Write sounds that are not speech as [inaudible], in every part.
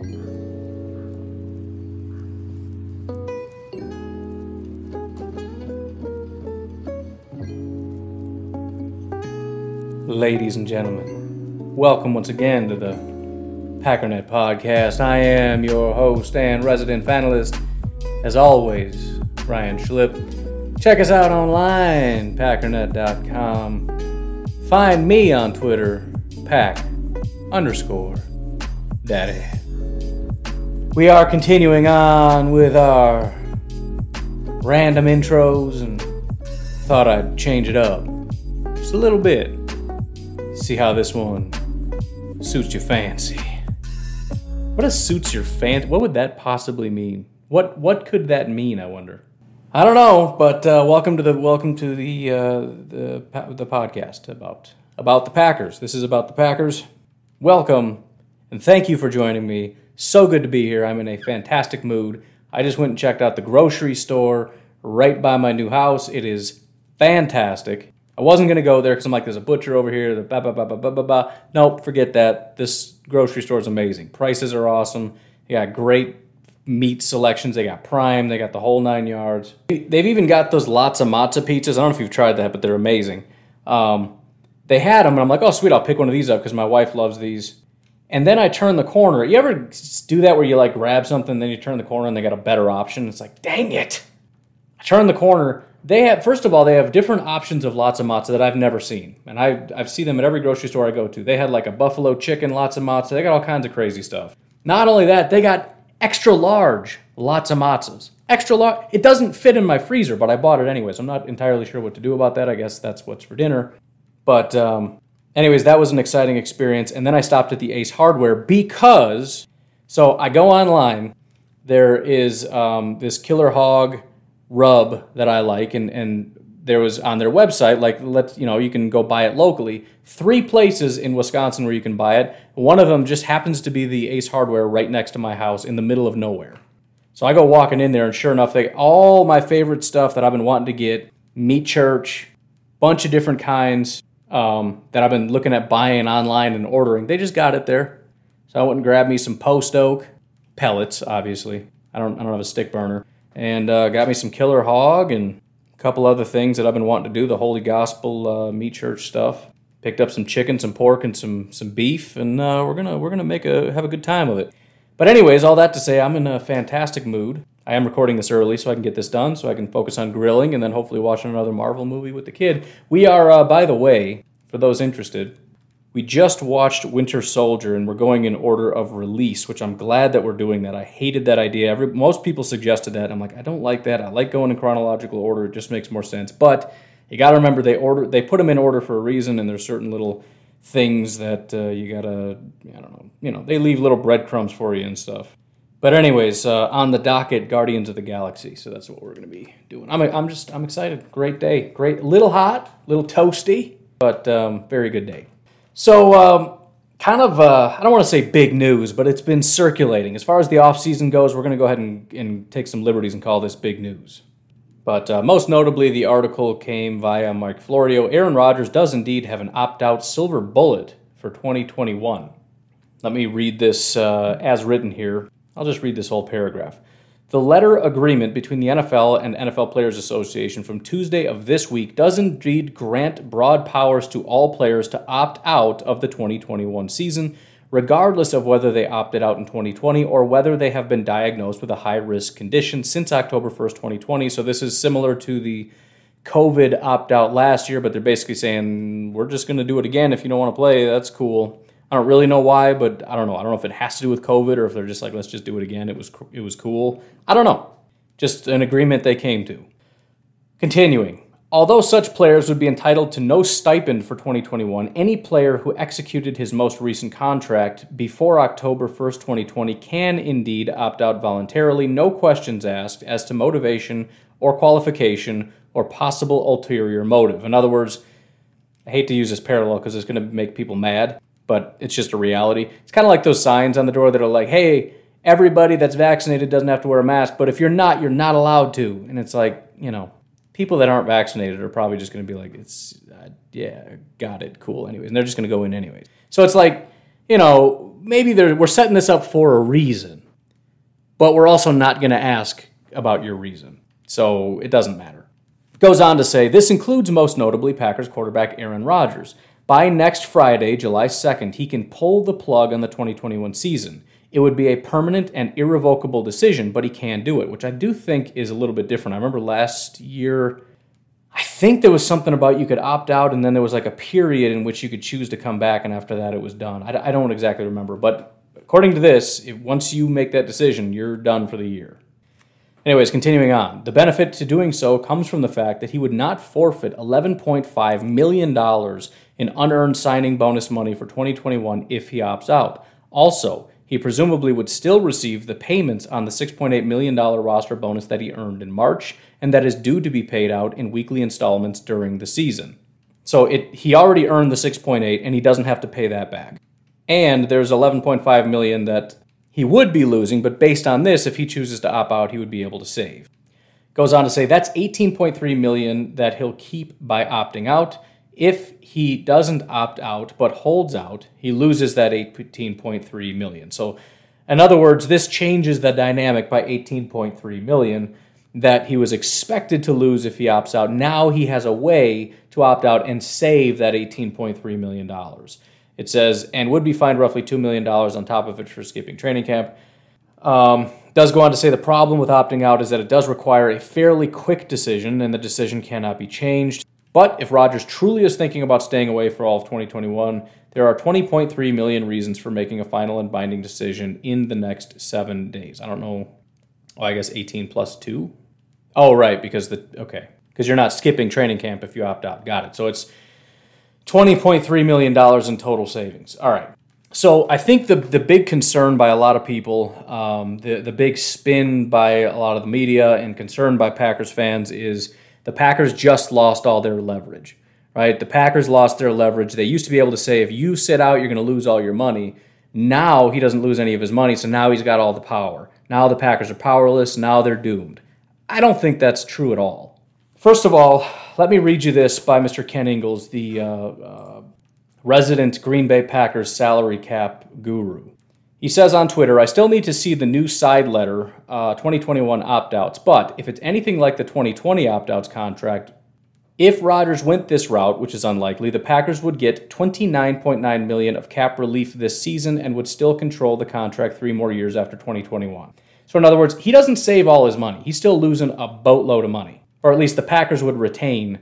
Ladies and gentlemen, welcome once again to the Packernet Podcast. I am your host and resident panelist, as always, Ryan Schlipp. Check us out online, packernet.com. Find me on Twitter, pack underscore daddy. We are continuing on with our random intros and thought I'd change it up just a little bit. See how this one suits your fancy. What does suits your fancy? What would that possibly mean? What what could that mean? I wonder. I don't know, but uh, welcome to the welcome to the uh, the the podcast about about the Packers. This is about the Packers. Welcome, and thank you for joining me. So good to be here. I'm in a fantastic mood. I just went and checked out the grocery store right by my new house. It is fantastic. I wasn't gonna go there because I'm like, there's a butcher over here. The ba ba ba ba ba ba ba. Nope, forget that. This grocery store is amazing. Prices are awesome. They got great meat selections. They got prime. They got the whole nine yards. They've even got those Lotzza Motzza pizzas. I don't know if you've tried that, but they're amazing. Um, they had them, and I'm like, oh sweet, I'll pick one of these up because my wife loves these. And then I turn the corner. You ever do that where you like grab something, then you turn the corner and they got a better option? It's like, dang it. I turn the corner. They have, first of all, they have different options of Lotzza Motzza that I've never seen. And I, I've seen them at every grocery store I go to. They had like a buffalo chicken, Lotzza Motzza. They got all kinds of crazy stuff. Not only that, they got extra large, Lotzza Motzzas. Extra large. It doesn't fit in my freezer, but I bought it anyways. I'm not entirely sure what to do about that. I guess that's what's for dinner. But um, anyways, that was an exciting experience. And then I stopped at the Ace Hardware because, so I go online. There is um, this Killer Hog rub that I like, and and there was on their website like let you know you can go buy it locally. Three places in Wisconsin where you can buy it. One of them just happens to be the Ace Hardware right next to my house in the middle of nowhere. So I go walking in there, and sure enough, they all my favorite stuff that I've been wanting to get: meat church, bunch of different kinds um, that I've been looking at buying online and ordering. They just got it there. So I went and grabbed me some post oak pellets. Obviously, I don't I don't have a stick burner, and uh, got me some killer hog and a couple other things that I've been wanting to do. The Holy Gospel uh, meat church stuff. Picked up some chicken, some pork, and some some beef, and uh, we're gonna we're gonna make a have a good time of it. But anyways, all that to say, I'm in a fantastic mood. I am recording this early so I can get this done, so I can focus on grilling and then hopefully watching another Marvel movie with the kid. We are, uh, by the way, for those interested, we just watched Winter Soldier and we're going in order of release, which I'm glad that we're doing that. I hated that idea. Every, most people suggested that. I'm like, I don't like that. I like going in chronological order. It just makes more sense. But you got to remember they order they put them in order for a reason, and there's certain little things that uh, you gotta I don't know you know they leave little breadcrumbs for you and stuff. But anyways, uh, on the docket, Guardians of the Galaxy. So that's what we're gonna be doing. I'm I'm just I'm excited. Great day. Great. Little hot, little toasty, but um, very good day. So um, kind of uh, I don't want to say big news, but it's been circulating as far as the off season goes. We're gonna go ahead and, and take some liberties and call this big news. But uh, most notably, the article came via Mike Florio. Aaron Rodgers does indeed have an opt out silver bullet for 2021. Let me read this uh, as written here. I'll just read this whole paragraph. The letter agreement between the NFL and NFL Players Association from Tuesday of this week does indeed grant broad powers to all players to opt out of the 2021 season, regardless of whether they opted out in 2020 or whether they have been diagnosed with a high risk condition since October 1st, 2020. So this is similar to the COVID opt out last year, but they're basically saying we're just going to do it again if you don't want to play. That's cool. I don't really know why, but I don't know. I don't know if it has to do with COVID or if they're just like let's just do it again. It was it was cool. I don't know. Just an agreement they came to. Continuing. Although such players would be entitled to no stipend for 2021, any player who executed his most recent contract before October 1st, 2020 can indeed opt out voluntarily, no questions asked as to motivation or qualification or possible ulterior motive. In other words, I hate to use this parallel because it's going to make people mad, but it's just a reality. It's kind of like those signs on the door that are like, hey, everybody that's vaccinated doesn't have to wear a mask, but if you're not, you're not allowed to. And it's like, you know, people that aren't vaccinated are probably just going to be like, it's, uh, yeah, got it, cool, anyways. And they're just going to go in anyways. So it's like, you know, maybe we're setting this up for a reason, but we're also not going to ask about your reason. So it doesn't matter. Goes on to say, this includes most notably Packers quarterback Aaron Rodgers. By next Friday, July 2nd, he can pull the plug on the 2021 season. It would be a permanent and irrevocable decision, but he can do it, which I do think is a little bit different. I remember last year, I think there was something about you could opt out, and then there was like a period in which you could choose to come back, and after that, it was done. I, don't exactly remember, but according to this, if, once you make that decision, you're done for the year. Anyways, continuing on. The benefit to doing so comes from the fact that he would not forfeit $11.5 million in unearned signing bonus money for 2021 if he opts out. Also, he presumably would still receive the payments on the $6.8 million roster bonus that he earned in March and that is due to be paid out in weekly installments during the season. So it, he already earned the 6.8 and he doesn't have to pay that back. And there's 11.5 million that he would be losing, but based on this, if he chooses to opt out, he would be able to save. Goes on to say that's 18.3 million that he'll keep by opting out. If he doesn't opt out but holds out, he loses that 18.3 million. So, in other words, this changes the dynamic by 18.3 million that he was expected to lose if he opts out. Now he has a way to opt out and save that 18.3 million dollars. It says, and would be fined roughly $2 million on top of it for skipping training camp. Um, does go on to say the problem with opting out is that it does require a fairly quick decision, and the decision cannot be changed. But if Rodgers truly is thinking about staying away for all of 2021, there are 20.3 million reasons for making a final and binding decision in the next seven days. I don't know. Well, I guess 18 plus two. Oh, right, because the okay, because you're not skipping training camp if you opt out. Got it. So it's $20.3 million in total savings. All right. So I think the, the big concern by a lot of people, um, the, the big spin by a lot of the media and concern by Packers fans is the Packers just lost all their leverage, right? The Packers lost their leverage. They used to be able to say, if you sit out, you're going to lose all your money. Now he doesn't lose any of his money, so now he's got all the power. Now the Packers are powerless. Now they're doomed. I don't think that's true at all. First of all, let me read you this by Mr. Ken Ingalls, the uh, uh, resident Green Bay Packers salary cap guru. He says on Twitter, I still need to see the new side letter, uh, 2021 opt outs, but if it's anything like the 2020 opt outs contract, if Rodgers went this route, which is unlikely, the Packers would get 29.9 million of cap relief this season and would still control the contract three more years after 2021. So in other words, he doesn't save all his money. He's still losing a boatload of money or at least the Packers would retain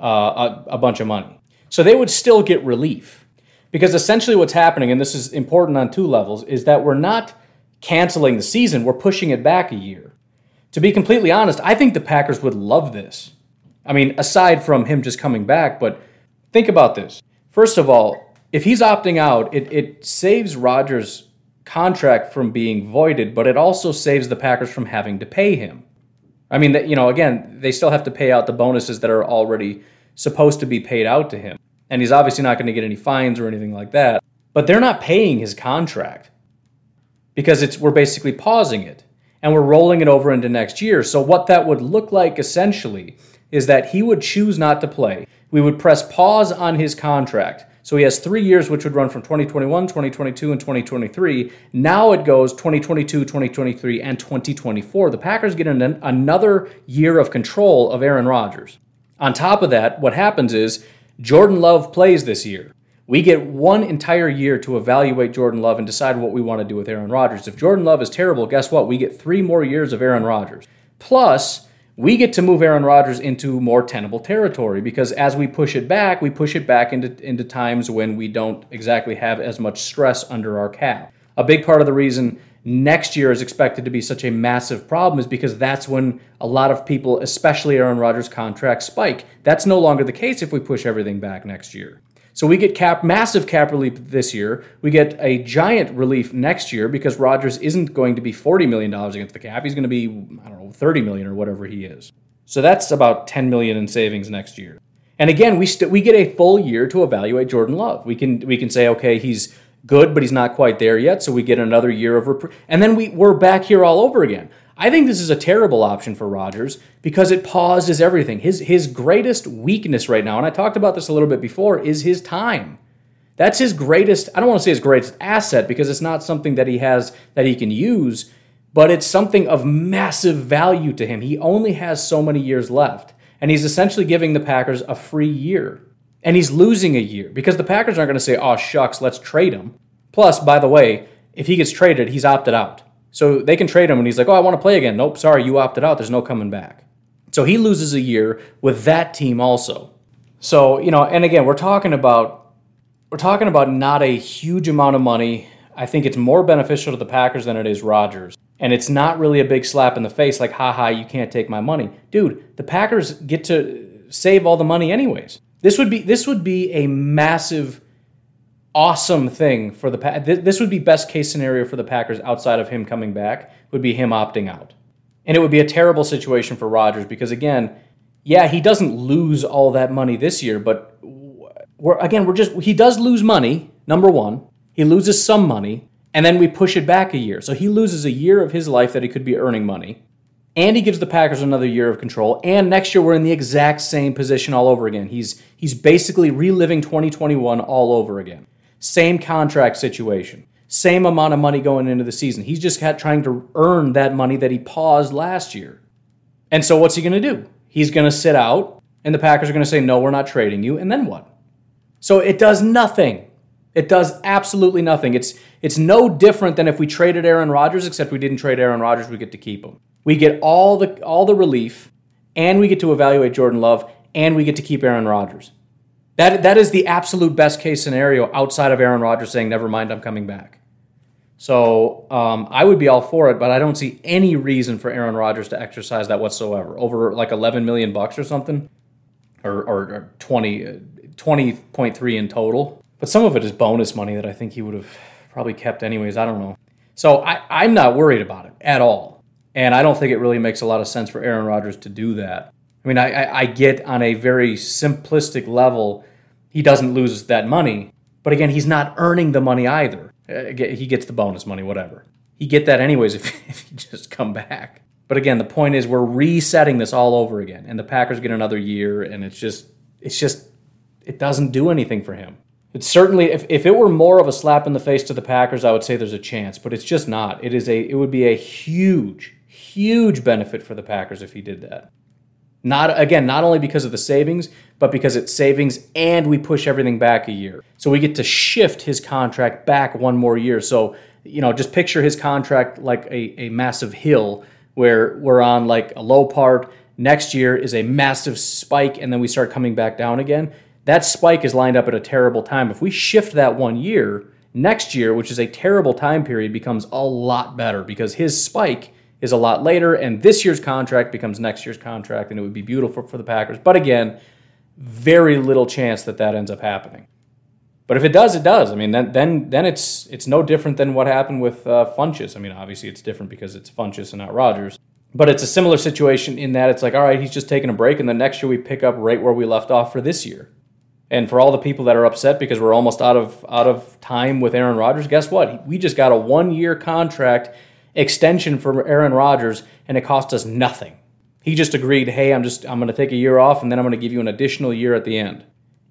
uh, a, a bunch of money. So they would still get relief. Because essentially what's happening, and this is important on two levels, is that we're not canceling the season, we're pushing it back a year. To be completely honest, I think the Packers would love this. I mean, aside from him just coming back, but think about this. First of all, if he's opting out, it, it saves Rodgers' contract from being voided, but it also saves the Packers from having to pay him. I mean, you know, again, they still have to pay out the bonuses that are already supposed to be paid out to him. And he's obviously not going to get any fines or anything like that. But they're not paying his contract because it's we're basically pausing it and we're rolling it over into next year. So what that would look like essentially is that he would choose not to play. We would press pause on his contract so he has three years, which would run from 2021, 2022, and 2023. Now it goes 2022, 2023, and 2024. The Packers get an, another year of control of Aaron Rodgers. On top of that, what happens is Jordan Love plays this year. We get one entire year to evaluate Jordan Love and decide what we want to do with Aaron Rodgers. If Jordan Love is terrible, guess what? We get three more years of Aaron Rodgers. Plus, we get to move Aaron Rodgers into more tenable territory because as we push it back, we push it back into, into times when we don't exactly have as much stress under our cap. A big part of the reason next year is expected to be such a massive problem is because that's when a lot of people, especially Aaron Rodgers' contract, spike. That's no longer the case if we push everything back next year. So we get cap massive cap relief this year. We get a giant relief next year because Rodgers isn't going to be $40 million against the cap. He's going to be, I don't know, 30 million or whatever he is. So that's about 10 million in savings next year. And again, we st- we get a full year to evaluate Jordan Love. We can we can say, okay, he's good, but he's not quite there yet. So we get another year of rep- and then we we're back here all over again. I think this is a terrible option for Rodgers because it pauses everything. His his greatest weakness right now, and I talked about this a little bit before, is his time. That's his greatest. I don't want to say his greatest asset because it's not something that he has that he can use, but it's something of massive value to him. He only has so many years left, and he's essentially giving the Packers a free year. And he's losing a year because the Packers aren't going to say, oh, shucks, let's trade him. Plus, by the way, if he gets traded, he's opted out. So they can trade him and he's like, oh, I want to play again. Nope, sorry, you opted out. There's no coming back. So he loses a year with that team also. So, you know, and again, we're talking about we're talking about not a huge amount of money. I think it's more beneficial to the Packers than it is Rodgers. And it's not really a big slap in the face like, haha, you can't take my money. Dude, the Packers get to save all the money anyways. This would be this would be a massive, awesome thing for the Pack This would be best case scenario for the Packers outside of him coming back. Would be him opting out, and it would be a terrible situation for Rodgers because again, yeah, he doesn't lose all that money this year, but we're again we're just he does lose money. Number one, he loses some money, and then we push it back a year, so he loses a year of his life that he could be earning money and he gives the Packers another year of control. And next year we're in the exact same position all over again. He's he's basically reliving 2021 all over again. Same contract situation, same amount of money going into the season. He's just got trying to earn that money that he paused last year. And so what's he going to do? He's going to sit out, and the Packers are going to say, "No, we're not trading you." And then what? So it does nothing. It does absolutely nothing. It's it's no different than if we traded Aaron Rodgers, except we didn't trade Aaron Rodgers, we get to keep him. We get all the all the relief, and we get to evaluate Jordan Love, and we get to keep Aaron Rodgers. That that is the absolute best case scenario outside of Aaron Rodgers saying, "Never mind, I'm coming back." So um, I would be all for it, but I don't see any reason for Aaron Rodgers to exercise that whatsoever. Over like 11 million bucks or something, or, or, or 20, 20.3 in total. But some of it is bonus money that I think he would have probably kept anyways. I don't know. So I, I'm not worried about it at all. And I don't think it really makes a lot of sense for Aaron Rodgers to do that. I mean, I, I, get on a very simplistic level, he doesn't lose that money. But again, he's not earning the money either. Uh, he gets the bonus money, whatever. He get that anyways [laughs] if, if he just come back. But again, the point is we're resetting this all over again, and the Packers get another year, and it's just, it's just, it doesn't do anything for him. It's certainly if, if it were more of a slap in the face to the Packers, I would say there's a chance, but it's just not. It is a it would be a huge, huge benefit for the Packers if he did that. Not again, not only because of the savings, but because it's savings and we push everything back a year. So we get to shift his contract back one more year. So, you know, just picture his contract like a, a massive hill where we're on like a low part. Next year is a massive spike, and then we start coming back down again. That spike is lined up at a terrible time. If we shift that one year, next year, which is a terrible time period, becomes a lot better because his spike is a lot later, and this year's contract becomes next year's contract, and it would be beautiful for the Packers. But again, very little chance that that ends up happening. But if it does, it does. I mean, then then then it's it's no different than what happened with uh, Funchess. I mean, obviously it's different because it's Funchess and not Rodgers. But it's a similar situation in that it's like, all right, he's just taking a break, and the next year we pick up right where we left off for this year. And for all the people that are upset because we're almost out of out of time with Aaron Rodgers, guess what? We just got a one year contract extension for Aaron Rodgers, and it cost us nothing. He just agreed, hey, I'm just I'm going to take a year off, and then I'm going to give you an additional year at the end.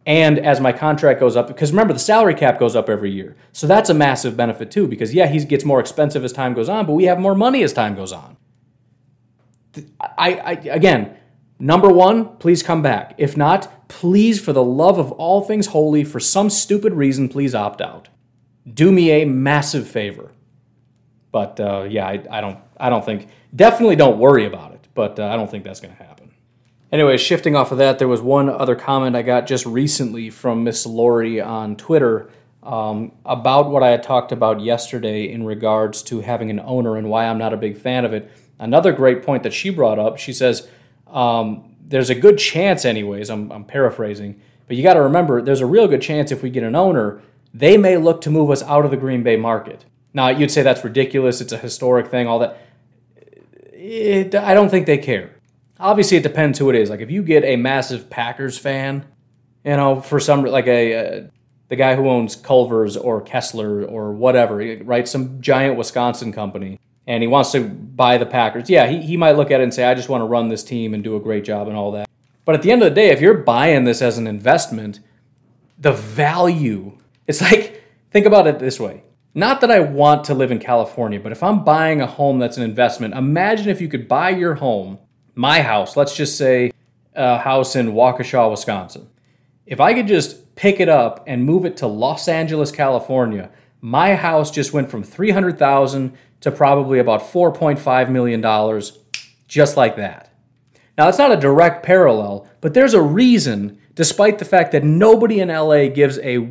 And as my contract goes up, because remember the salary cap goes up every year, so that's a massive benefit too. Because yeah, he gets more expensive as time goes on, but we have more money as time goes on. I, I again, number one, please come back. If not, please, for the love of all things holy, for some stupid reason, please opt out. Do me a massive favor. But uh, yeah, I, I, don't I don't think definitely don't worry about it. But uh, I don't think that's going to happen. Anyway, shifting off of that, there was one other comment I got just recently from Miss Lori on Twitter. um, about what I had talked about yesterday in regards to having an owner and why I'm not a big fan of it. Another great point that she brought up, she says, um, there's a good chance, anyways, I'm, I'm paraphrasing, but you got to remember, there's a real good chance if we get an owner, they may look to move us out of the Green Bay market. Now, you'd say that's ridiculous, it's a historic thing, all that. It, I don't think they care. Obviously, it depends who it is. Like, if you get a massive Packers fan, you know, for some, like a, a the guy who owns Culver's or Kessler or whatever, right? Some giant Wisconsin company, and he wants to buy the Packers. Yeah, he, he might look at it and say, I just want to run this team and do a great job and all that. But at the end of the day, if you're buying this as an investment, the value, it's like, think about it this way. Not that I want to live in California, but if I'm buying a home that's an investment, imagine if you could buy your home, my house, let's just say a house in Waukesha, Wisconsin. If I could just pick it up and move it to Los Angeles, California, my house just went from 300,000 to probably about 4.5 million dollars just like that. Now, it's not a direct parallel, but there's a reason despite the fact that nobody in LA gives a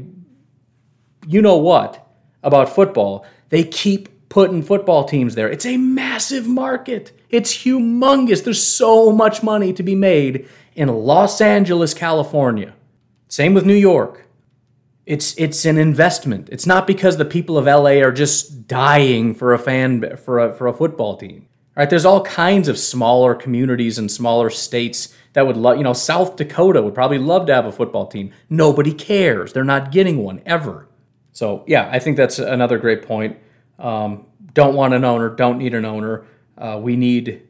you know what about football, they keep putting football teams there. It's a massive market. It's humongous. There's so much money to be made in Los Angeles, California. Same with New York. It's it's an investment. It's not because the people of LA are just dying for a fan for a for a football team. Right? There's all kinds of smaller communities and smaller states that would love, you know, South Dakota would probably love to have a football team. Nobody cares. They're not getting one ever. So, yeah, I think that's another great point. Um, don't want an owner, don't need an owner. Uh, we need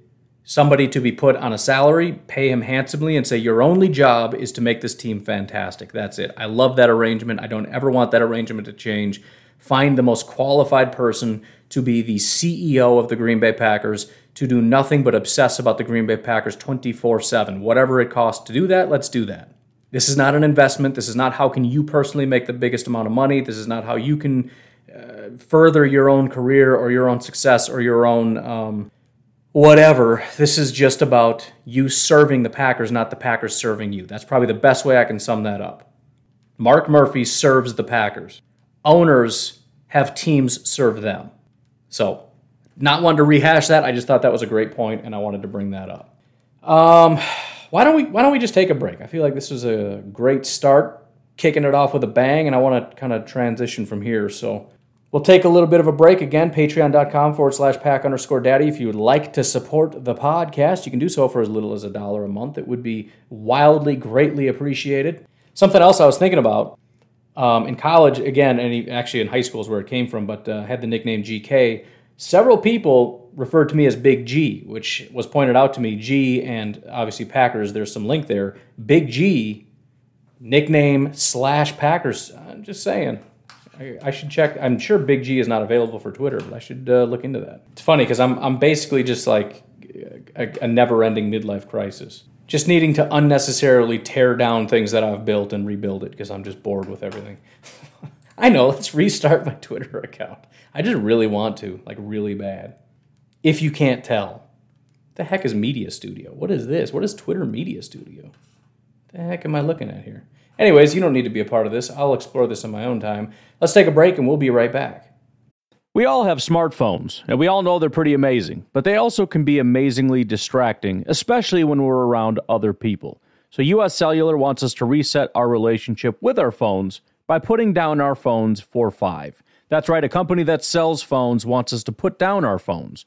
somebody to be put on a salary, pay him handsomely, and say, Your only job is to make this team fantastic. That's it. I love that arrangement. I don't ever want that arrangement to change. Find the most qualified person to be the CEO of the Green Bay Packers, to do nothing but obsess about the Green Bay Packers 24 7. Whatever it costs to do that, let's do that. This is not an investment. This is not how can you personally make the biggest amount of money. This is not how you can uh, further your own career or your own success or your own um, whatever. This is just about you serving the Packers, not the Packers serving you. That's probably the best way I can sum that up. Mark Murphy serves the Packers. Owners have teams serve them. So, not one to rehash that. I just thought that was a great point, and I wanted to bring that up. Um, why don't we Why don't we just take a break? I feel like this was a great start, kicking it off with a bang, and I want to kind of transition from here. So, We'll take a little bit of a break again. Patreon.com forward slash pack underscore daddy. If you would like to support the podcast, you can do so for as little as a dollar a month. It would be wildly, greatly appreciated. Something else I was thinking about um, in college, again, and actually in high school is where it came from, but uh, had the nickname GK. Several people referred to me as Big G, which was pointed out to me. G and obviously Packers, there's some link there. Big G, nickname slash Packers. I'm just saying. I, should check. I'm sure Big G is not available for Twitter, but I should uh, look into that. It's funny because I'm I'm basically just like a, a never-ending midlife crisis, just needing to unnecessarily tear down things that I've built and rebuild it because I'm just bored with everything. [laughs] I know. Let's restart my Twitter [laughs] account. I just really want to, like really bad. If you can't tell, the heck is Media Studio? What is this? What is Twitter Media Studio? The heck am I looking at here? Anyways, you don't need to be a part of this. I'll explore this in my own time. Let's take a break and we'll be right back. We all have smartphones, and we all know they're pretty amazing, but they also can be amazingly distracting, especially when we're around other people. So, US Cellular wants us to reset our relationship with our phones by putting down our phones for five. That's right, a company that sells phones wants us to put down our phones.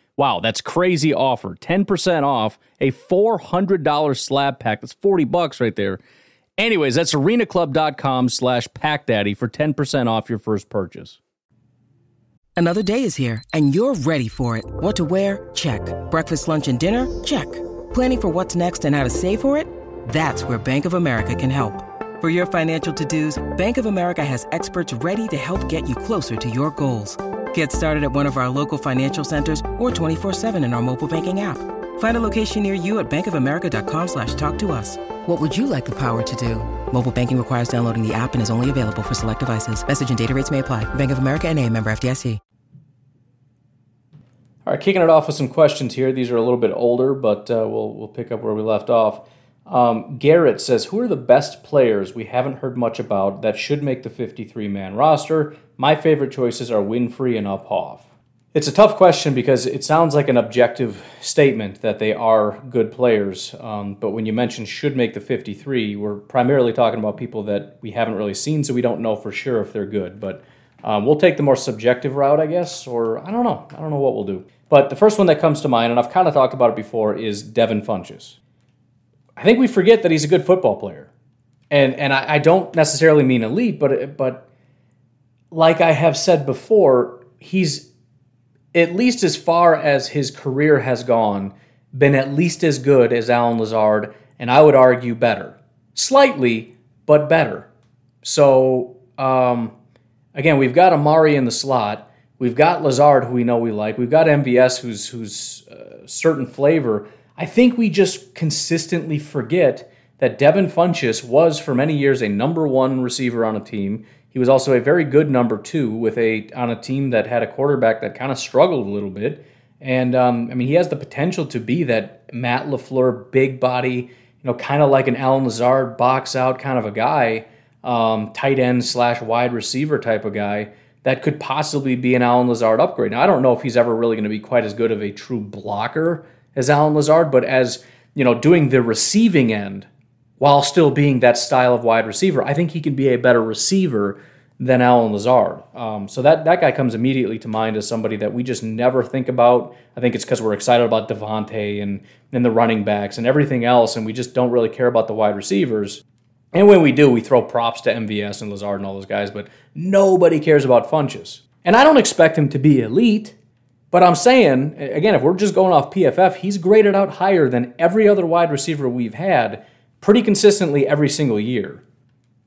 Wow, that's crazy offer. 10% off a $400 slab pack. That's 40 bucks right there. Anyways, that's arenaclub.com slash packdaddy for 10% off your first purchase. Another day is here, and you're ready for it. What to wear? Check. Breakfast, lunch, and dinner? Check. Planning for what's next and how to save for it? That's where Bank of America can help. For your financial to-dos, Bank of America has experts ready to help get you closer to your goals. Get started at one of our local financial centers or 24-7 in our mobile banking app. Find a location near you at bankofamerica.com slash talk to us. What would you like the power to do? Mobile banking requires downloading the app and is only available for select devices. Message and data rates may apply. Bank of America and a member FDIC. All right, kicking it off with some questions here. These are a little bit older, but uh, we'll, we'll pick up where we left off. Um, Garrett says, Who are the best players we haven't heard much about that should make the 53 man roster? My favorite choices are Winfree and Uphoff. It's a tough question because it sounds like an objective statement that they are good players. Um, but when you mention should make the 53, we're primarily talking about people that we haven't really seen, so we don't know for sure if they're good. But um, we'll take the more subjective route, I guess, or I don't know. I don't know what we'll do. But the first one that comes to mind, and I've kind of talked about it before, is Devin Funchess. I think we forget that he's a good football player, and and I, I don't necessarily mean elite, but but like I have said before, he's at least as far as his career has gone, been at least as good as Allen Lazard, and I would argue better, slightly, but better. So um, again, we've got Amari in the slot. We've got Lazard, who we know we like. We've got MVS, who's who's uh, certain flavor. I think we just consistently forget that Devin Funchess was for many years a number one receiver on a team. He was also a very good number two with a on a team that had a quarterback that kind of struggled a little bit. And um, I mean, he has the potential to be that Matt LaFleur big body, you know, kind of like an Allen Lazard box out kind of a guy, um, tight end slash wide receiver type of guy that could possibly be an Allen Lazard upgrade. Now, I don't know if he's ever really going to be quite as good of a true blocker as Allen Lazard, but as you know, doing the receiving end while still being that style of wide receiver, I think he can be a better receiver than Allen Lazard. Um, so that that guy comes immediately to mind as somebody that we just never think about. I think it's because we're excited about Davante and and the running backs and everything else, and we just don't really care about the wide receivers. And when we do, we throw props to MVS and Lazard and all those guys, but nobody cares about Funchess. And I don't expect him to be elite. But I'm saying, again, if we're just going off PFF, he's graded out higher than every other wide receiver we've had pretty consistently every single year.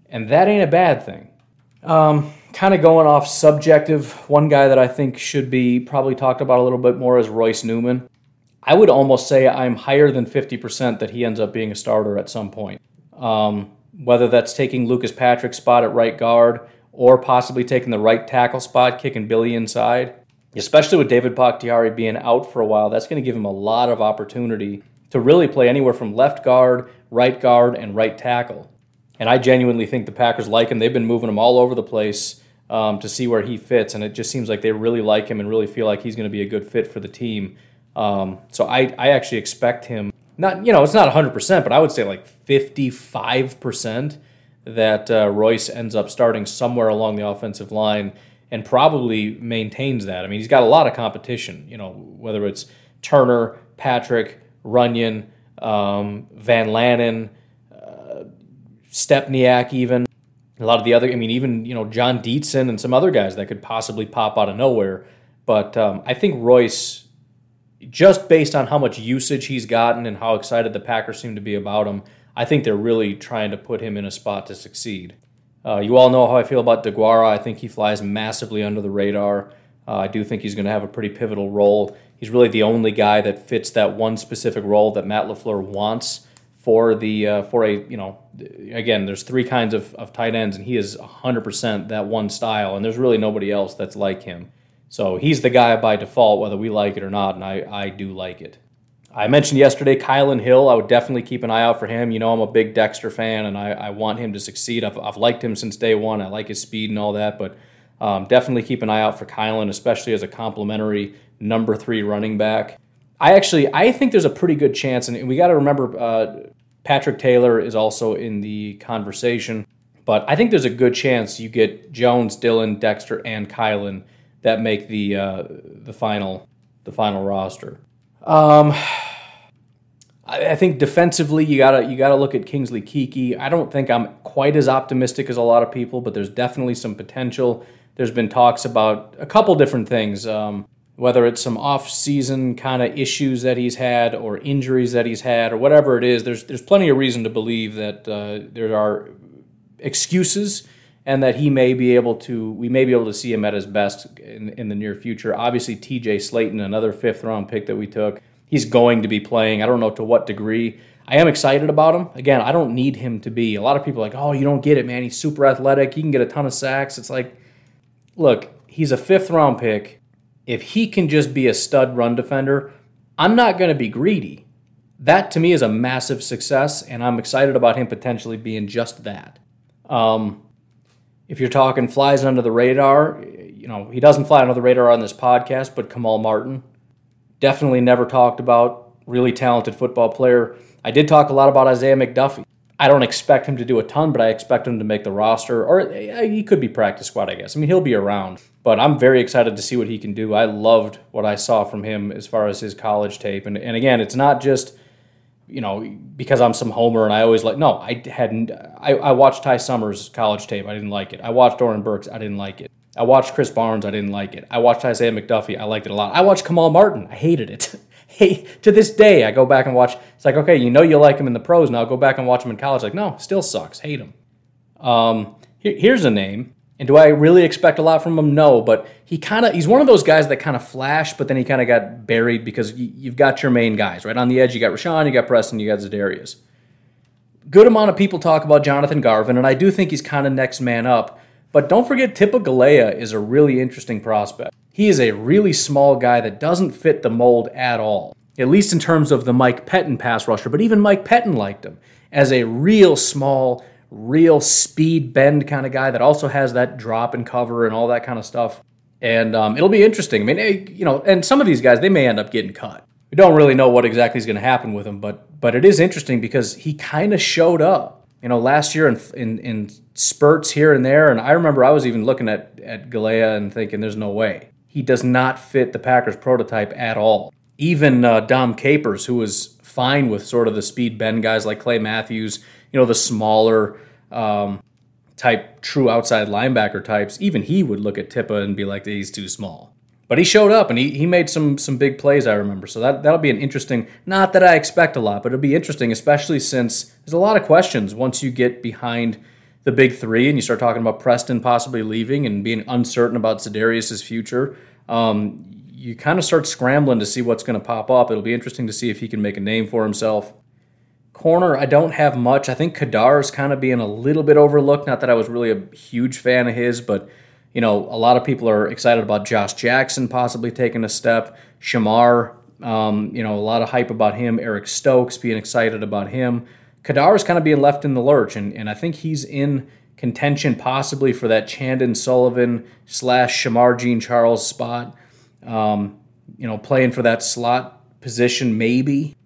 And that ain't a bad thing. Um, kind of going off subjective, one guy that I think should be probably talked about a little bit more is Royce Newman. I would almost say I'm higher than 50% that he ends up being a starter at some point. Um, whether that's taking Lucas Patrick's spot at right guard or possibly taking the right tackle spot, kicking Billy inside especially with David Bakhtiari being out for a while, that's going to give him a lot of opportunity to really play anywhere from left guard, right guard, and right tackle. And I genuinely think the Packers like him. They've been moving him all over the place um, to see where he fits, and it just seems like they really like him and really feel like he's going to be a good fit for the team. Um, so I, I actually expect him not you know it's not 100%, but I would say like 55% that uh, Royce ends up starting somewhere along the offensive line and probably maintains that. I mean, he's got a lot of competition, you know, whether it's Turner, Patrick, Runyan, um, Van Lanen, uh, Stepaniak, even. A lot of the other, I mean, even, you know, Jon Dietzen and some other guys that could possibly pop out of nowhere. But um, I think Royce, just based on how much usage he's gotten and how excited the Packers seem to be about him, I think they're really trying to put him in a spot to succeed. Uh, you all know how I feel about DeGuara. I think he flies massively under the radar. Uh, I do think he's going to have a pretty pivotal role. He's really the only guy that fits that one specific role that Matt LaFleur wants for the uh, for a you know again there's three kinds of, of tight ends and he is 100% that one style and there's really nobody else that's like him so he's the guy by default whether we like it or not and I, I do like it I mentioned yesterday Kylin Hill. I would definitely keep an eye out for him. You know, I'm a big Dexter fan, and I, I want him to succeed. I've, I've liked him since day one. I like his speed and all that, but um, definitely keep an eye out for Kylin, especially as a complimentary number three running back. I actually I think there's a pretty good chance, and we got to remember uh, Patrick Taylor is also in the conversation. But I think there's a good chance you get Jones, Dillon, Dexter, and Kylin that make the uh, the final the final roster. Um, I, I think defensively you gotta you gotta look at Kingsley Keke. I don't think I'm quite as optimistic as a lot of people, but there's definitely some potential. There's been talks about a couple different things. Um, whether it's some off-season kind of issues that he's had or injuries that he's had or whatever it is there's there's plenty of reason to believe that uh, there are excuses and that he may be able to we may be able to see him at his best in, in the near future. Obviously tj Slaton, another fifth round pick that we took he's going to be playing. I don't know to what degree. I am excited about him. Again i don't need him to be. A lot of people like oh you don't get it man. He's super athletic. He can get a ton of sacks. It's like look he's a fifth round pick if he can just be a stud run defender, I'm not going to be greedy. That to me is a massive success, and I'm excited about him potentially being just that. Um, if you're talking flies under the radar, you know, he doesn't fly under the radar on this podcast, but Kamal Martin, definitely never talked about, really talented football player. I did talk a lot about Isaiah McDuffie. I don't expect him to do a ton, but I expect him to make the roster, or he could be practice squad, I guess. I mean, he'll be around, but I'm very excited to see what he can do. I loved what I saw from him as far as his college tape, and and again, it's not just you know because I'm some homer and I always like. No, I hadn't. I, I watched Ty Summers' college tape. I didn't like it. I watched Oren Burks. I didn't like it. I watched Krys Barnes. I didn't like it. I watched Isaiah McDuffie. I liked it a lot. I watched Kamal Martin. I hated it. [laughs] hey, to this day, I go back and watch. It's like, okay, you know you like him in the pros. Now go back and watch him in college. Like, no, still sucks. Hate him. Um, here, here's a name. And do I really expect a lot from him? No, but he kind of he's one of those guys that kind of flashed, but then he kind of got buried because you, have got your main guys right on the edge. You got Rashan, you got Preston, you got Za'Darius. Good amount of people talk about Jonathan Garvin, and I do think he's kind of next man up. But don't forget, Tipa Galeai is a really interesting prospect. He is a really small guy that doesn't fit the mold at all, at least in terms of the Mike Pettine pass rusher. But even Mike Pettine liked him as a real small, real speed bend kind of guy that also has that drop and cover and all that kind of stuff. And um, it'll be interesting. I mean, eh, you know, and some of these guys they may end up getting cut. We don't really know what exactly is going to happen with him, but but it is interesting because he kind of showed up. You know, last year in, in in spurts here and there, and I remember I was even looking at at Galeai and thinking, "There's no way." He does not fit the Packers prototype at all. Even uh, Dom Capers, who was fine with sort of the speed bend guys like Clay Matthews, you know, the smaller um, type true outside linebacker types, even he would look at Tipa and be like, he's too small. But he showed up and he, he made some some big plays, I remember. So that, that'll be an interesting, not that I expect a lot, but it'll be interesting, especially since there's a lot of questions once you get behind – the big three, and you start talking about Preston possibly leaving and being uncertain about Za'Darius' future, um, you kind of start scrambling to see what's going to pop up. It'll be interesting to see if he can make a name for himself. Corner, I don't have much. I think Ka'dar is kind of being a little bit overlooked. Not that I was really a huge fan of his, but you know, a lot of people are excited about Josh Jackson possibly taking a step. Shemar, um, you know, a lot of hype about him. Eric Stokes being excited about him. Ka'dar is kind of being left in the lurch, and, and I think he's in contention possibly for that Chandon Sullivan slash Shemar Jean Charles spot. Um, you know, playing for that slot position maybe.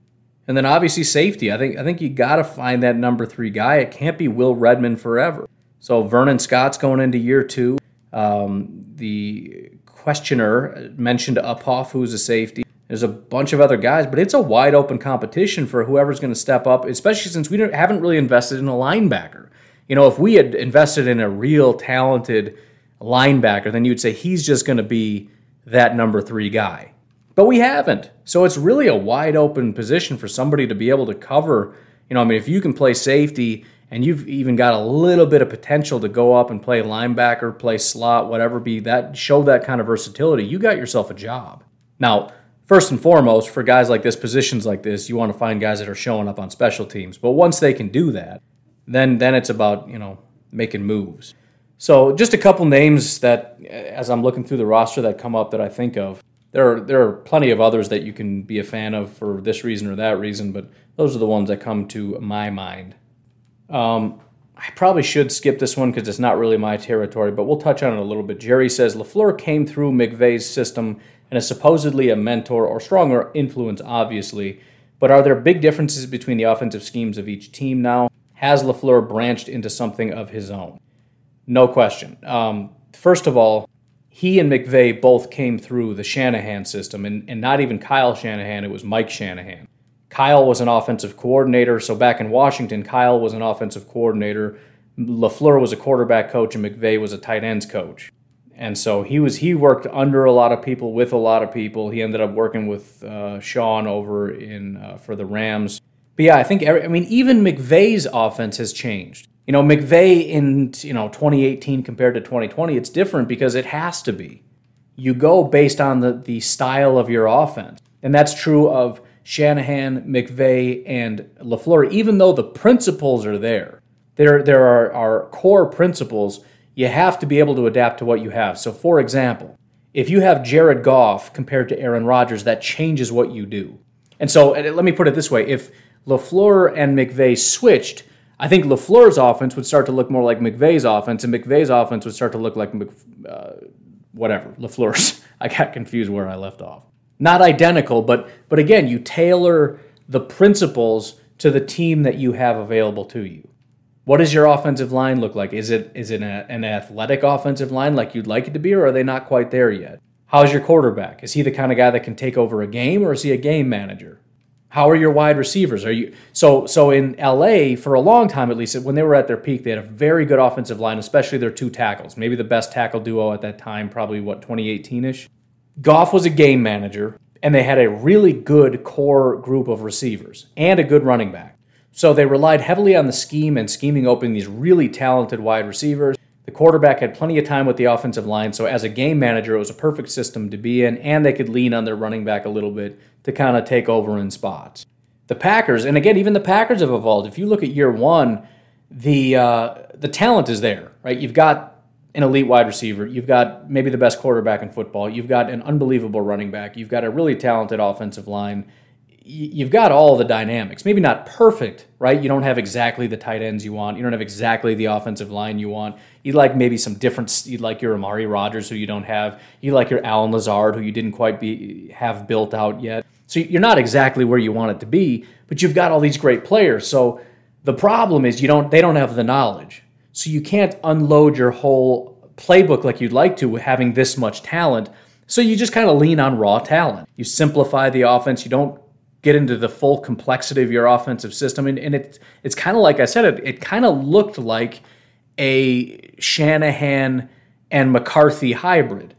And then obviously safety. I think I think you got to find that number three guy. It can't be Will Redmond forever. So Vernon Scott's going into year two. Um, the questioner mentioned Uphoff, who's a safety. There's a bunch of other guys, but it's a wide open competition for whoever's going to step up, especially since we haven't really invested in a linebacker. You know, if we had invested in a real talented linebacker, then you'd say he's just going to be that number three guy. But we haven't. So it's really a wide open position for somebody to be able to cover. You know, I mean, if you can play safety and you've even got a little bit of potential to go up and play linebacker, play slot, whatever be that, show that kind of versatility, you got yourself a job. Now, first and foremost, for guys like this, positions like this, you want to find guys that are showing up on special teams. But once they can do that, then then it's about you know making moves. So just a couple names that, as I'm looking through the roster, that come up that I think of. There are there are plenty of others that you can be a fan of for this reason or that reason, but those are the ones that come to my mind. Um, I probably should skip this one because it's not really my territory, but we'll touch on it a little bit. Jerry says LaFleur came through McVay's system and is supposedly a mentor or stronger influence, obviously. But are there big differences between the offensive schemes of each team now? has LaFleur branched into something of his own? No question. Um, first of all, he and McVay both came through the Shanahan system, and, and not even Kyle Shanahan, it was Mike Shanahan. Kyle was an offensive coordinator, so back in Washington, Kyle was an offensive coordinator. LaFleur was a quarterback coach, and McVay was a tight ends coach. And so he was he worked under a lot of people with a lot of people. He ended up working with uh, Sean over in uh, for the Rams. But yeah, I think every, I mean even McVay's offense has changed. You know, McVay in you know 2018 compared to 2020, it's different because it has to be. You go based on the the style of your offense, and that's true of Shanahan, McVay, and LaFleur. Even though the principles are there, there there are, are core principles you have to be able to adapt to what you have. So, for example, if you have Jared Goff compared to Aaron Rodgers, that changes what you do. And so, let me put it this way if LaFleur and McVay switched, I think LaFleur's offense would start to look more like McVay's offense, and McVay's offense would start to look like uh, whatever, LaFleur's. [laughs] I got confused where I left off. Not identical, but, but again, you tailor the principles to the team that you have available to you. What does your offensive line look like? Is it is it an athletic offensive line like you'd like it to be, or are they not quite there yet? How's your quarterback? Is he the kind of guy that can take over a game, or is he a game manager? How are your wide receivers? Are you so so in LA for a long time at least when they were at their peak, they had a very good offensive line, especially their two tackles. Maybe the best tackle duo at that time, probably what 2018ish. Goff was a game manager, and they had a really good core group of receivers and a good running back. So they relied heavily on the scheme and scheming open these really talented wide receivers. The quarterback had plenty of time with the offensive line, so as a game manager, it was a perfect system to be in, and they could lean on their running back a little bit to kind of take over in spots. The Packers, and again, even the Packers have evolved. If you look at year one, the uh, the talent is there, right? You've got an elite wide receiver, you've got maybe the best quarterback in football, you've got an unbelievable running back, you've got a really talented offensive line you've got all the dynamics. Maybe not perfect, right? You don't have exactly the tight ends you want. You don't have exactly the offensive line you want. You like maybe some different. You like your Amari Rodgers, who you don't have. You like your Allen Lazard, who you didn't quite be have built out yet. So you're not exactly where you want it to be, but you've got all these great players. So the problem is you don't. They don't have the knowledge, so you can't unload your whole playbook like you'd like to, with having this much talent. So you just kind of lean on raw talent. You simplify the offense. You don't get into the full complexity of your offensive system. And, and it, it's kind of like I said, it, it kind of looked like a Shanahan and McCarthy hybrid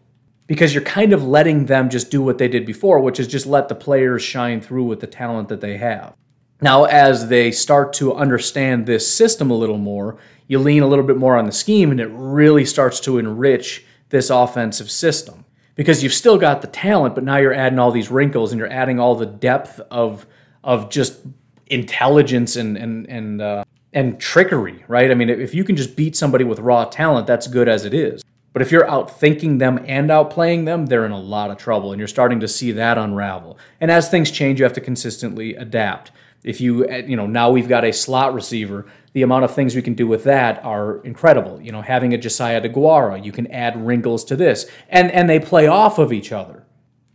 because you're kind of letting them just do what they did before, which is just let the players shine through with the talent that they have. Now, as they start to understand this system a little more, you lean a little bit more on the scheme and it really starts to enrich this offensive system because you've still got the talent, but now you're adding all these wrinkles and you're adding all the depth of of just intelligence and and and uh, and trickery, right? I mean, if you can just beat somebody with raw talent, that's good as it is. But if you're outthinking them and outplaying them, they're in a lot of trouble, and you're starting to see that unravel. And as things change, you have to consistently adapt. If you, you know, now we've got a slot receiver the amount of things we can do with that are incredible. You know, having a Josiah Deguara, you can add wrinkles to this, and and they play off of each other.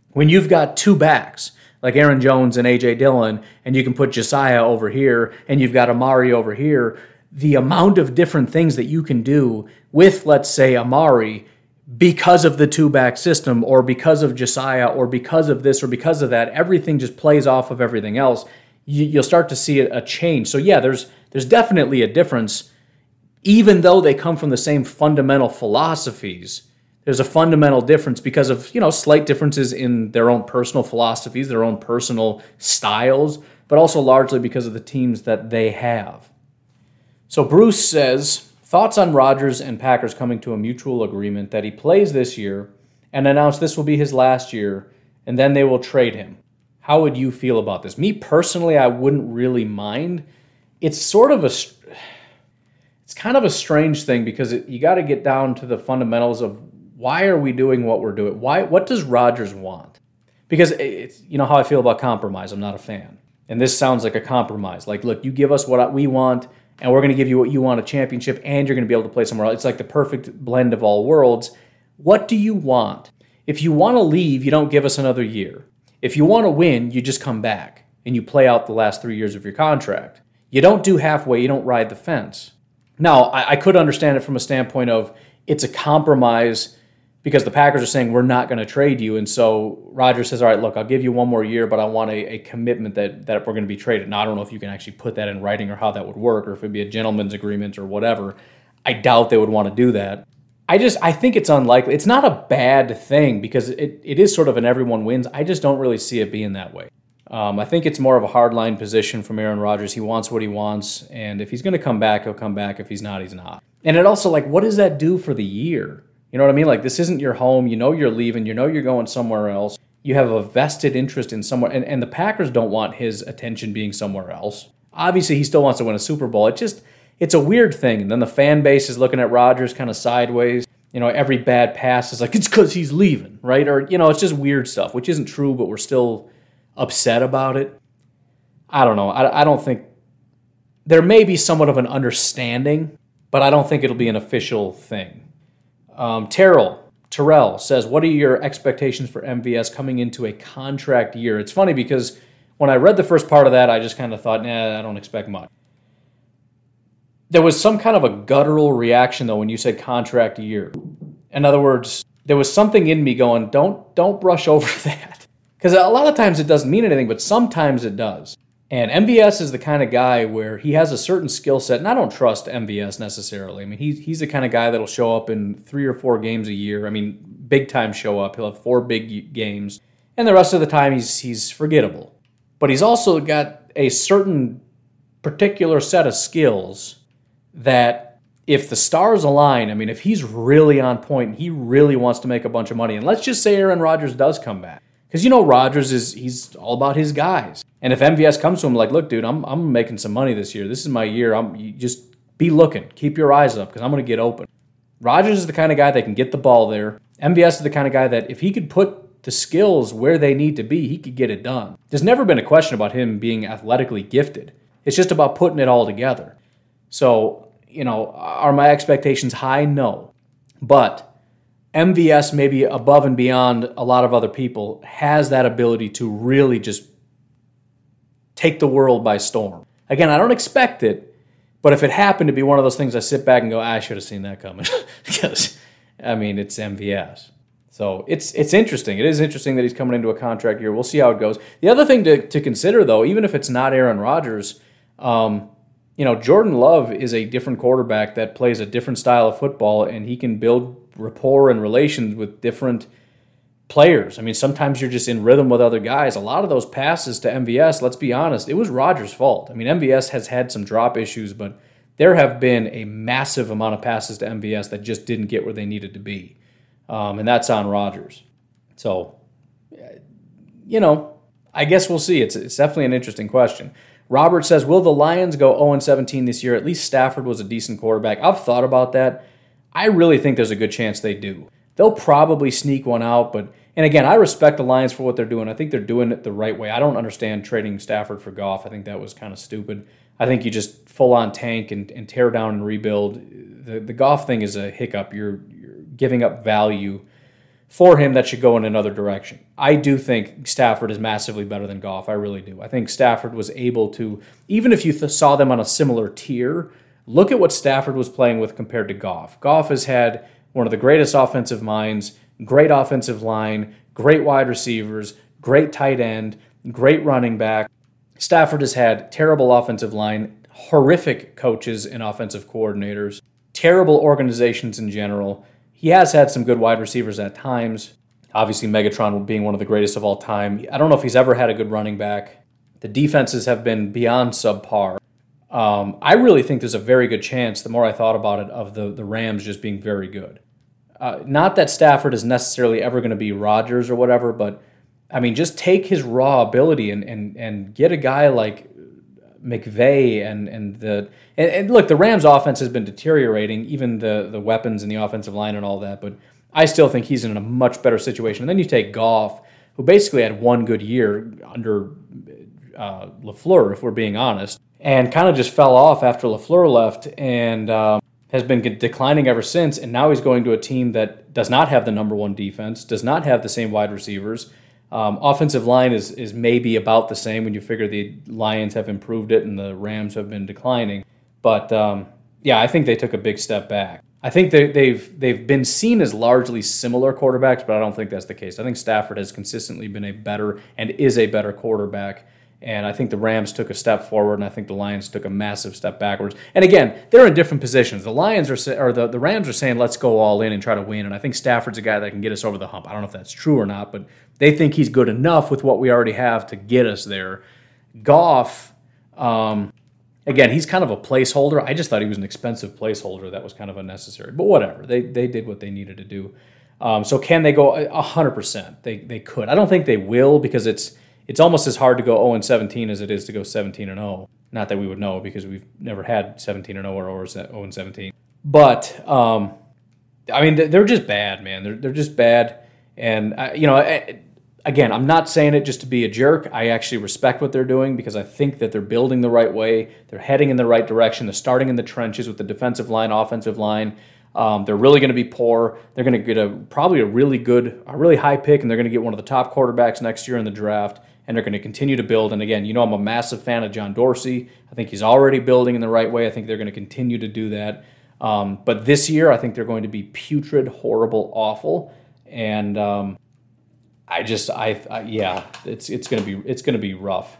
When you've got two backs like Aaron Jones and AJ Dillon, and you can put Josiah over here, and you've got Amari over here, the amount of different things that you can do with, let's say, Amari because of the two back system or because of Josiah or because of this or because of that, everything just plays off of everything else. You, will start to see a change. So, yeah, there's there's definitely a difference, even though they come from the same fundamental philosophies. There's a fundamental difference because of you know slight differences in their own personal philosophies, their own personal styles, but also largely because of the teams that they have. So Bruce says thoughts on Rodgers and Packers coming to a mutual agreement that he plays this year and announce this will be his last year, and then they will trade him. How would you feel about this? Me personally, I wouldn't really mind it's sort of a it's kind of a strange thing because it, you got to get down to the fundamentals of why are we doing what we're doing? Why what does Rodgers want? Because it's you know how I feel about compromise. I'm not a fan. And this sounds like a compromise. Like, look, you give us what we want, and we're going to give you what you want a championship, and you're going to be able to play somewhere else. It's like the perfect blend of all worlds. What do you want? If you want to leave, you don't give us another year. If you want to win, you just come back and you play out the last three years of your contract You don't do halfway, you don't ride the fence. Now, I, I could understand it from a standpoint of it's a compromise because the Packers are saying we're not going to trade you, and so Rodgers says, "All right, look, I'll give you one more year, but I want a, a commitment that that we're going to be traded." Now, I don't know if you can actually put that in writing or how that would work, or if it'd be a gentleman's agreement or whatever. I doubt they would want to do that. I just I think it's unlikely. It's not a bad thing because it, it is sort of an everyone wins. I just don't really see it being that way. Um, I think it's more of a hardline position from Aaron Rodgers. He wants what he wants, and if he's going to come back, he'll come back. If he's not, he's not. And it also like, what does that do for the year? You know what I mean? Like this isn't your home. You know you're leaving. You know you're going somewhere else. You have a vested interest in somewhere, and, and the Packers don't want his attention being somewhere else. Obviously, he still wants to win a Super Bowl. It just it's a weird thing. And then the fan base is looking at Rodgers kind of sideways. You know, every bad pass is like it's because he's leaving, right? Or you know, it's just weird stuff, which isn't true, but we're still upset about it. I don't know. I, I don't think there may be somewhat of an understanding, but I don't think it'll be an official thing. Um, Terrell Terrell says, "What are your expectations for MVS coming into a contract year?" It's funny because when I read the first part of that, I just kind of thought, "Nah, I don't expect much." There was some kind of a guttural reaction though when you said contract year. In other words, there was something in me going, "Don't don't brush [laughs] over that," because a lot of times it doesn't mean anything, but sometimes it does. And MVS is the kind of guy where he has a certain skill set, and I don't trust MVS necessarily. I mean, he's, he's the kind of guy that'll show up in three or four games a year. I mean, big time show up. He'll have four big games, and the rest of the time he's he's forgettable. But he's also got a certain particular set of skills that if the stars align, I mean, if he's really on point and he really wants to make a bunch of money, and let's just say Aaron Rodgers does come back, because you know Rodgers is he's all about his guys. And if MVS comes to him like, look, dude, I'm I'm making some money this year. This is my year. I'm just be looking, keep your eyes up because I'm going to get open. Rodgers is the kind of guy that can get the ball there. MVS is the kind of guy that if he could put the skills where they need to be, he could get it done. There's never been a question about him being athletically gifted. It's just about putting it all together. So, you know, are my expectations high? No. But MVS, maybe above and beyond a lot of other people, has that ability to really just take the world by storm. Again, I don't expect it, but if it happened to be one of those things, I sit back and go, I should have seen that coming. [laughs] because, I mean, it's MVS. So it's it's interesting. It is interesting that he's coming into a contract year. We'll see how it goes. The other thing to, to consider, though, even if it's not Aaron Rodgers, um, you know, Jordan Love is a different quarterback that plays a different style of football, and he can build rapport and relations with different players. I mean, sometimes you're just in rhythm with other guys. A lot of those passes to MVS, let's be honest, it was Rodgers' fault. I mean, MVS has had some drop issues, but there have been a massive amount of passes to MVS that just didn't get where they needed to be. Um, and that's on Rodgers. So, you know, I guess we'll see. It's, it's definitely an interesting question. Robert says, Will the Lions go 0 17 this year? At least Stafford was a decent quarterback. I've thought about that. I really think there's a good chance they do. They'll probably sneak one out, but and again, I respect the Lions for what they're doing. I think they're doing it the right way. I don't understand trading Stafford for Goff. I think that was kind of stupid. I think you just full on tank and, and tear down and rebuild. The the Goff thing is a hiccup. You're you're giving up value for him that should go in another direction. I do think Stafford is massively better than Goff. I really do. I think Stafford was able to, even if you th- saw them on a similar tier, look at what Stafford was playing with compared to Goff. Goff has had one of the greatest offensive minds, great offensive line, great wide receivers, great tight end, great running back. Stafford has had terrible offensive line, horrific coaches and offensive coordinators, terrible organizations in general. He has had some good wide receivers at times. Obviously, Megatron being one of the greatest of all time. I don't know if he's ever had a good running back. The defenses have been beyond subpar. Um, I really think there's a very good chance, the more I thought about it, of the, the Rams just being very good. Uh, not that Stafford is necessarily ever going to be Rodgers or whatever, but I mean, just take his raw ability and and and get a guy like McVay and and the and, and, look, the Rams' offense has been deteriorating, even the the weapons and the offensive line and all that. But I still think he's in a much better situation. And then you take Goff, who basically had one good year under uh, LaFleur, if we're being honest, and kind of just fell off after LaFleur left, and um, has been declining ever since. And now he's going to a team that does not have the number one defense, does not have the same wide receivers. Um, offensive line is is maybe about the same when you figure the Lions have improved it and the Rams have been declining. But um, yeah, I think they took a big step back. I think they, they've they've been seen as largely similar quarterbacks, but I don't think that's the case. I think Stafford has consistently been a better and is a better quarterback. And I think the Rams took a step forward, and I think the Lions took a massive step backwards. And again, they're in different positions. The Lions are, or the, the Rams are saying, let's go all in and try to win. And I think Stafford's a guy that can get us over the hump. I don't know if that's true or not, but they think he's good enough with what we already have to get us there. Goff, um, again, he's kind of a placeholder. I just thought he was an expensive placeholder that was kind of unnecessary. But whatever, they they did what they needed to do. Um, so can they go hundred percent? They they could. I don't think they will because it's it's almost as hard to go 0 and 17 as it is to go 17 and 0. Not that we would know because we've never had 17 and 0 or 0 and 17. But um, I mean, they're just bad, man. They're they're just bad. And uh, you know, again, I'm not saying it just to be a jerk. I actually respect what they're doing because I think that they're building the right way. They're heading in the right direction. They're starting in the trenches with the defensive line, offensive line. Um, they're really going to be poor. They're going to get a probably a really good, a really high pick, and they're going to get one of the top quarterbacks next year in the draft. And they're going to continue to build. And again, you know, I'm a massive fan of John Dorsey. I think he's already building in the right way. I think they're going to continue to do that. Um, but this year, I think they're going to be putrid, horrible, awful, and um, I just I, I yeah, it's it's gonna be it's gonna be rough.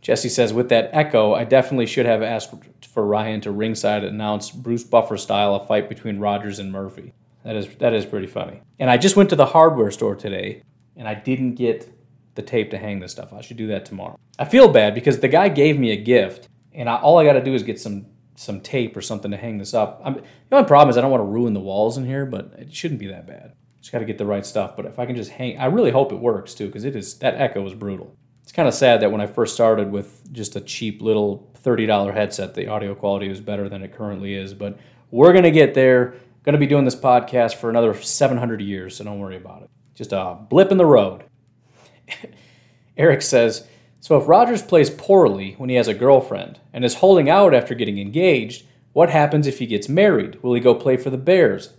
Jesse says with that echo, I definitely should have asked for Ryan to ringside announce Bruce Buffer style a fight between Rodgers and Murphy. That is that is pretty funny. And I just went to the hardware store today, and I didn't get the tape to hang this stuff. I should do that tomorrow. I feel bad because the guy gave me a gift, and I, all I got to do is get some some tape or something to hang this up. I'm, the only problem is I don't want to ruin the walls in here, but it shouldn't be that bad. Just got to get the right stuff. But if I can just hang, I really hope it works too, because it is that echo is brutal. It's kind of sad that when I first started with just a cheap little $30 headset, the audio quality was better than it currently is. But we're gonna get there. Going to be doing this podcast for another 700 years, so don't worry about it. Just a blip in the road. [laughs] Eric says, so if Rodgers plays poorly when he has a girlfriend and is holding out after getting engaged, what happens if he gets married? Will he go play for the Bears?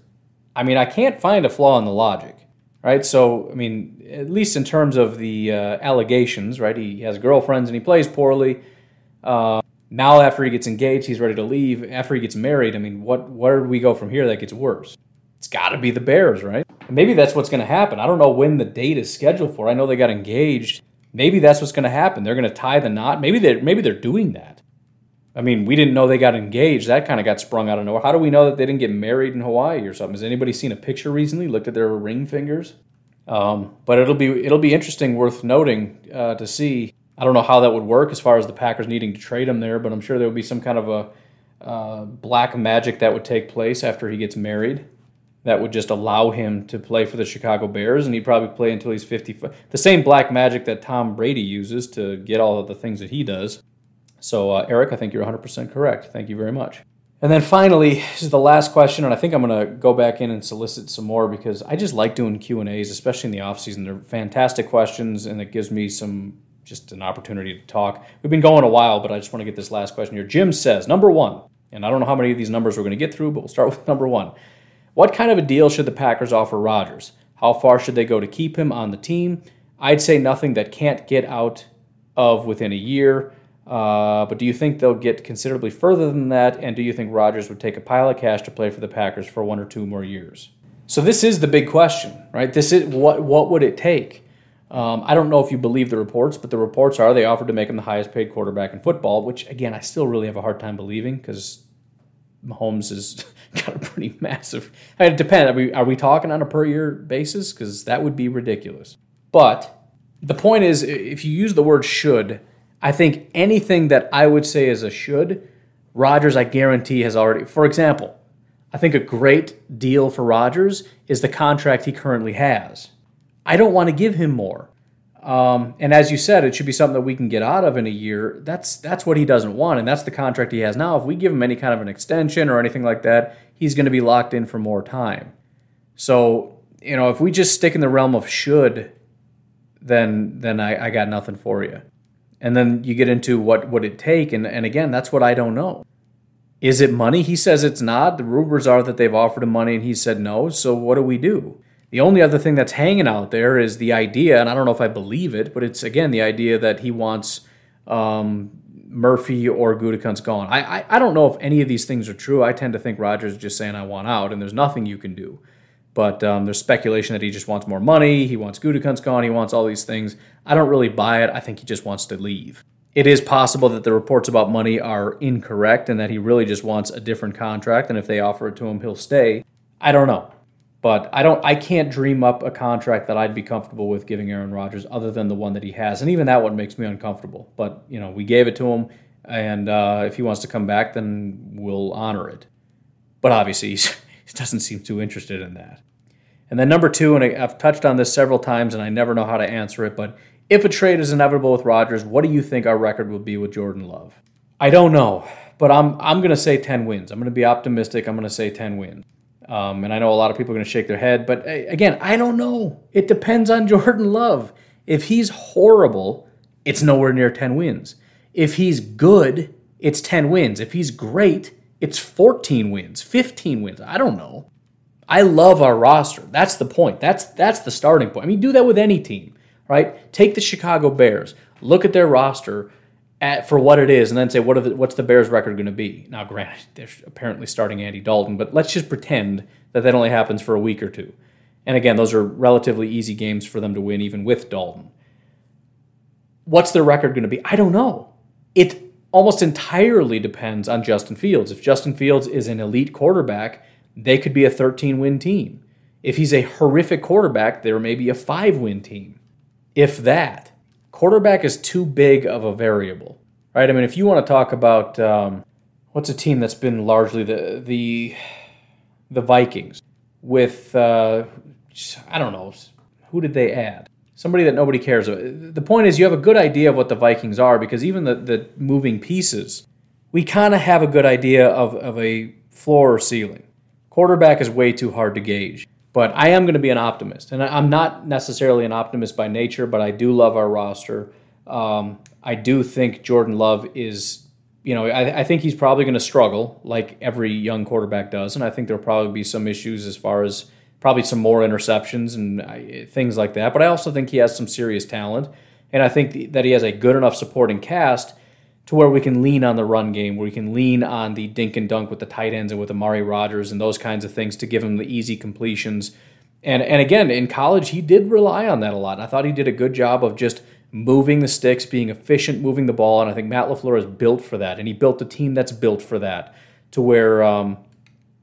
I mean, I can't find a flaw in the logic, right? So, I mean, at least in terms of the uh, allegations, right? He has girlfriends and he plays poorly. Uh, now, after he gets engaged, he's ready to leave. After he gets married, I mean, what where do we go from here that gets worse? It's got to be the Bears, right? Maybe that's what's going to happen. I don't know when the date is scheduled for. I know they got engaged. Maybe that's what's going to happen. They're going to tie the knot. Maybe they maybe they're doing that. I mean, we didn't know they got engaged. That kind of got sprung out of nowhere. How do we know that they didn't get married in Hawaii or something? Has anybody seen a picture recently? Looked at their ring fingers? Um, but it'll be it'll be interesting, worth noting uh, to see. I don't know how that would work as far as the Packers needing to trade him there, but I'm sure there would be some kind of a uh, black magic that would take place after he gets married. That would just allow him to play for the Chicago Bears, and he'd probably play until he's 55. The same black magic that Tom Brady uses to get all of the things that he does. So, uh, Eric, I think you're 100% correct. Thank you very much. And then finally, this is the last question, and I think I'm going to go back in and solicit some more because I just like doing Q and A's, especially in the off season. They're fantastic questions, and it gives me some just an opportunity to talk. We've been going a while, but I just want to get this last question here. Jim says, number one, and I don't know how many of these numbers we're going to get through, but we'll start [laughs] with number one. What kind of a deal should the Packers offer Rodgers? How far should they go to keep him on the team? I'd say nothing that can't get out of within a year. Uh, but do you think they'll get considerably further than that? And do you think Rodgers would take a pile of cash to play for the Packers for one or two more years? So this is the big question, right? This is what what would it take? Um, I don't know if you believe the reports, but the reports are they offered to make him the highest paid quarterback in football, which again I still really have a hard time believing because Mahomes has [laughs] got a pretty massive. I mean, it depends. Are we are we talking on a per year basis? Because that would be ridiculous. But the point is, if you use the word should I think anything that I would say is a should, Rodgers, I guarantee, has already. For example, I think a great deal for Rodgers is the contract he currently has. I don't want to give him more. Um, and as you said, it should be something that we can get out of in a year. That's that's what he doesn't want, and that's the contract he has now. If we give him any kind of an extension or anything like that, he's going to be locked in for more time. So you know, if we just stick in the realm of should, then then I, I got nothing for you. And then you get into what would it take, and, and again, that's what I don't know. Is it money? He says it's not. The rumors are that they've offered him money and he said no. So what do we do? The only other thing that's hanging out there is the idea, and I don't know if I believe it, but it's again the idea that he wants um, Murphy or Gutekunst gone. I, I, I don't know if any of these things are true. I tend to think Rodgers is just saying I want out, and there's nothing you can do. But um, there's speculation that he just wants more money. He wants Gutekunst gone. He wants all these things. I don't really buy it. I think he just wants to leave. It is possible that the reports about money are incorrect and that he really just wants a different contract. And if they offer it to him, he'll stay. I don't know. But I don't I can't dream up a contract that I'd be comfortable with giving Aaron Rodgers other than the one that he has. And even that one makes me uncomfortable. But, you know, we gave it to him and uh, if he wants to come back, then we'll honor it. But obviously, [laughs] he doesn't seem too interested in that. And then number two, and I've touched on this several times, and I never know how to answer it, but if a trade is inevitable with Rodgers, what do you think our record will be with Jordan Love? I don't know, but I'm I'm going to say 10 wins. I'm going to be optimistic. I'm going to say 10 wins. Um, and I know a lot of people are going to shake their head, but again, I don't know. It depends on [laughs] Jordan Love. If he's horrible, it's nowhere near 10 wins. If he's good, it's 10 wins. If he's great, it's 14 wins, 15 wins. I don't know. I love our roster. That's the point. That's that's the starting point. I mean, do that with any team, right? Take the Chicago Bears. Look at their roster at for what it is, and then say what the, what's the Bears' record going to be? Now, granted, they're apparently starting Andy Dalton, but let's just pretend that that only happens for a week or two. And again, those are relatively easy games for them to win, even with Dalton. What's their record going to be? I don't know it almost entirely depends on Justin Fields. If Justin Fields is an elite quarterback, they could be a 13 win team. If he's a horrific quarterback, there may be a five win team. If that. Quarterback is too big of a variable, right? I mean, if you want to talk about um, what's a team that's been largely the the the Vikings with uh, I don't know who did they add? somebody that nobody cares about. The point is, you have a good idea of what the Vikings are because even the, the moving pieces, we kind of have a good idea of, of a floor or ceiling. Quarterback is way too hard to gauge. But I am going to be an optimist. And I'm not necessarily an optimist by nature, but I do love our roster. Um, I do think Jordan Love is, you know, I, I think he's probably going to struggle like every young quarterback does. And I think there'll probably be some issues as far as probably some more interceptions and things like that. But I also think he has some serious talent, and I think that he has a good enough supporting cast to where we can lean on the run game, where we can lean on the dink and dunk with the tight ends and with Amari Rodgers and those kinds of things to give him the easy completions. And and again, in college, he did rely on that a lot. I thought he did a good job of just moving the sticks, being efficient, moving the ball, and I think Matt LaFleur is built for that, and he built a team that's built for that, to where um,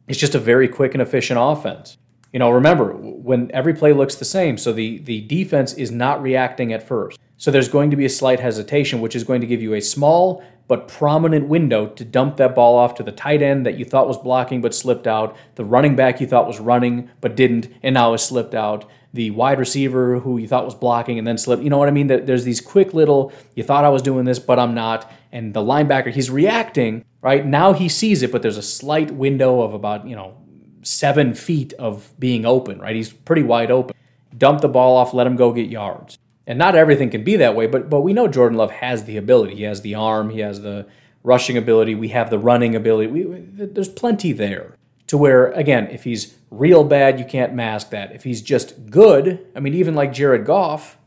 it's just a very quick and efficient offense you know, remember when every play looks the same, so the the defense is not reacting at first. So there's going to be a slight hesitation, which is going to give you a small but prominent window to dump that ball off to the tight end that you thought was blocking but slipped out, the running back you thought was running but didn't and now has slipped out, the wide receiver who you thought was blocking and then slipped. You know what I mean? There's these quick little, you thought I was doing this, but I'm not. And the linebacker, he's reacting, right? Now he sees it, but there's a slight window of about, you know, seven feet of being open, right? He's pretty wide open. Dump the ball off, let him go get yards. And not everything can be that way, but but we know Jordan Love has the ability. He has the arm, he has the rushing ability, we have the running ability. We, there's plenty there to where again, if he's real bad, you can't mask that. If he's just good, I mean even like Jared Goff,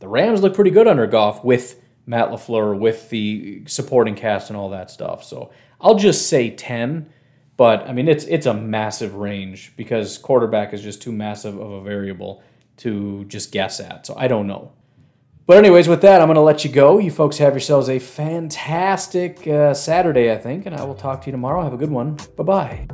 the Rams look pretty good under Goff with Matt LaFleur, with the supporting cast and all that stuff. So I'll just say 10 but I mean, it's it's a massive range because quarterback is just too massive of a variable to just guess at. So I don't know. But anyways, with that, I'm going to let you go. You folks have yourselves a fantastic uh, Saturday, I think, and I will talk to you tomorrow. Have a good one. Bye bye.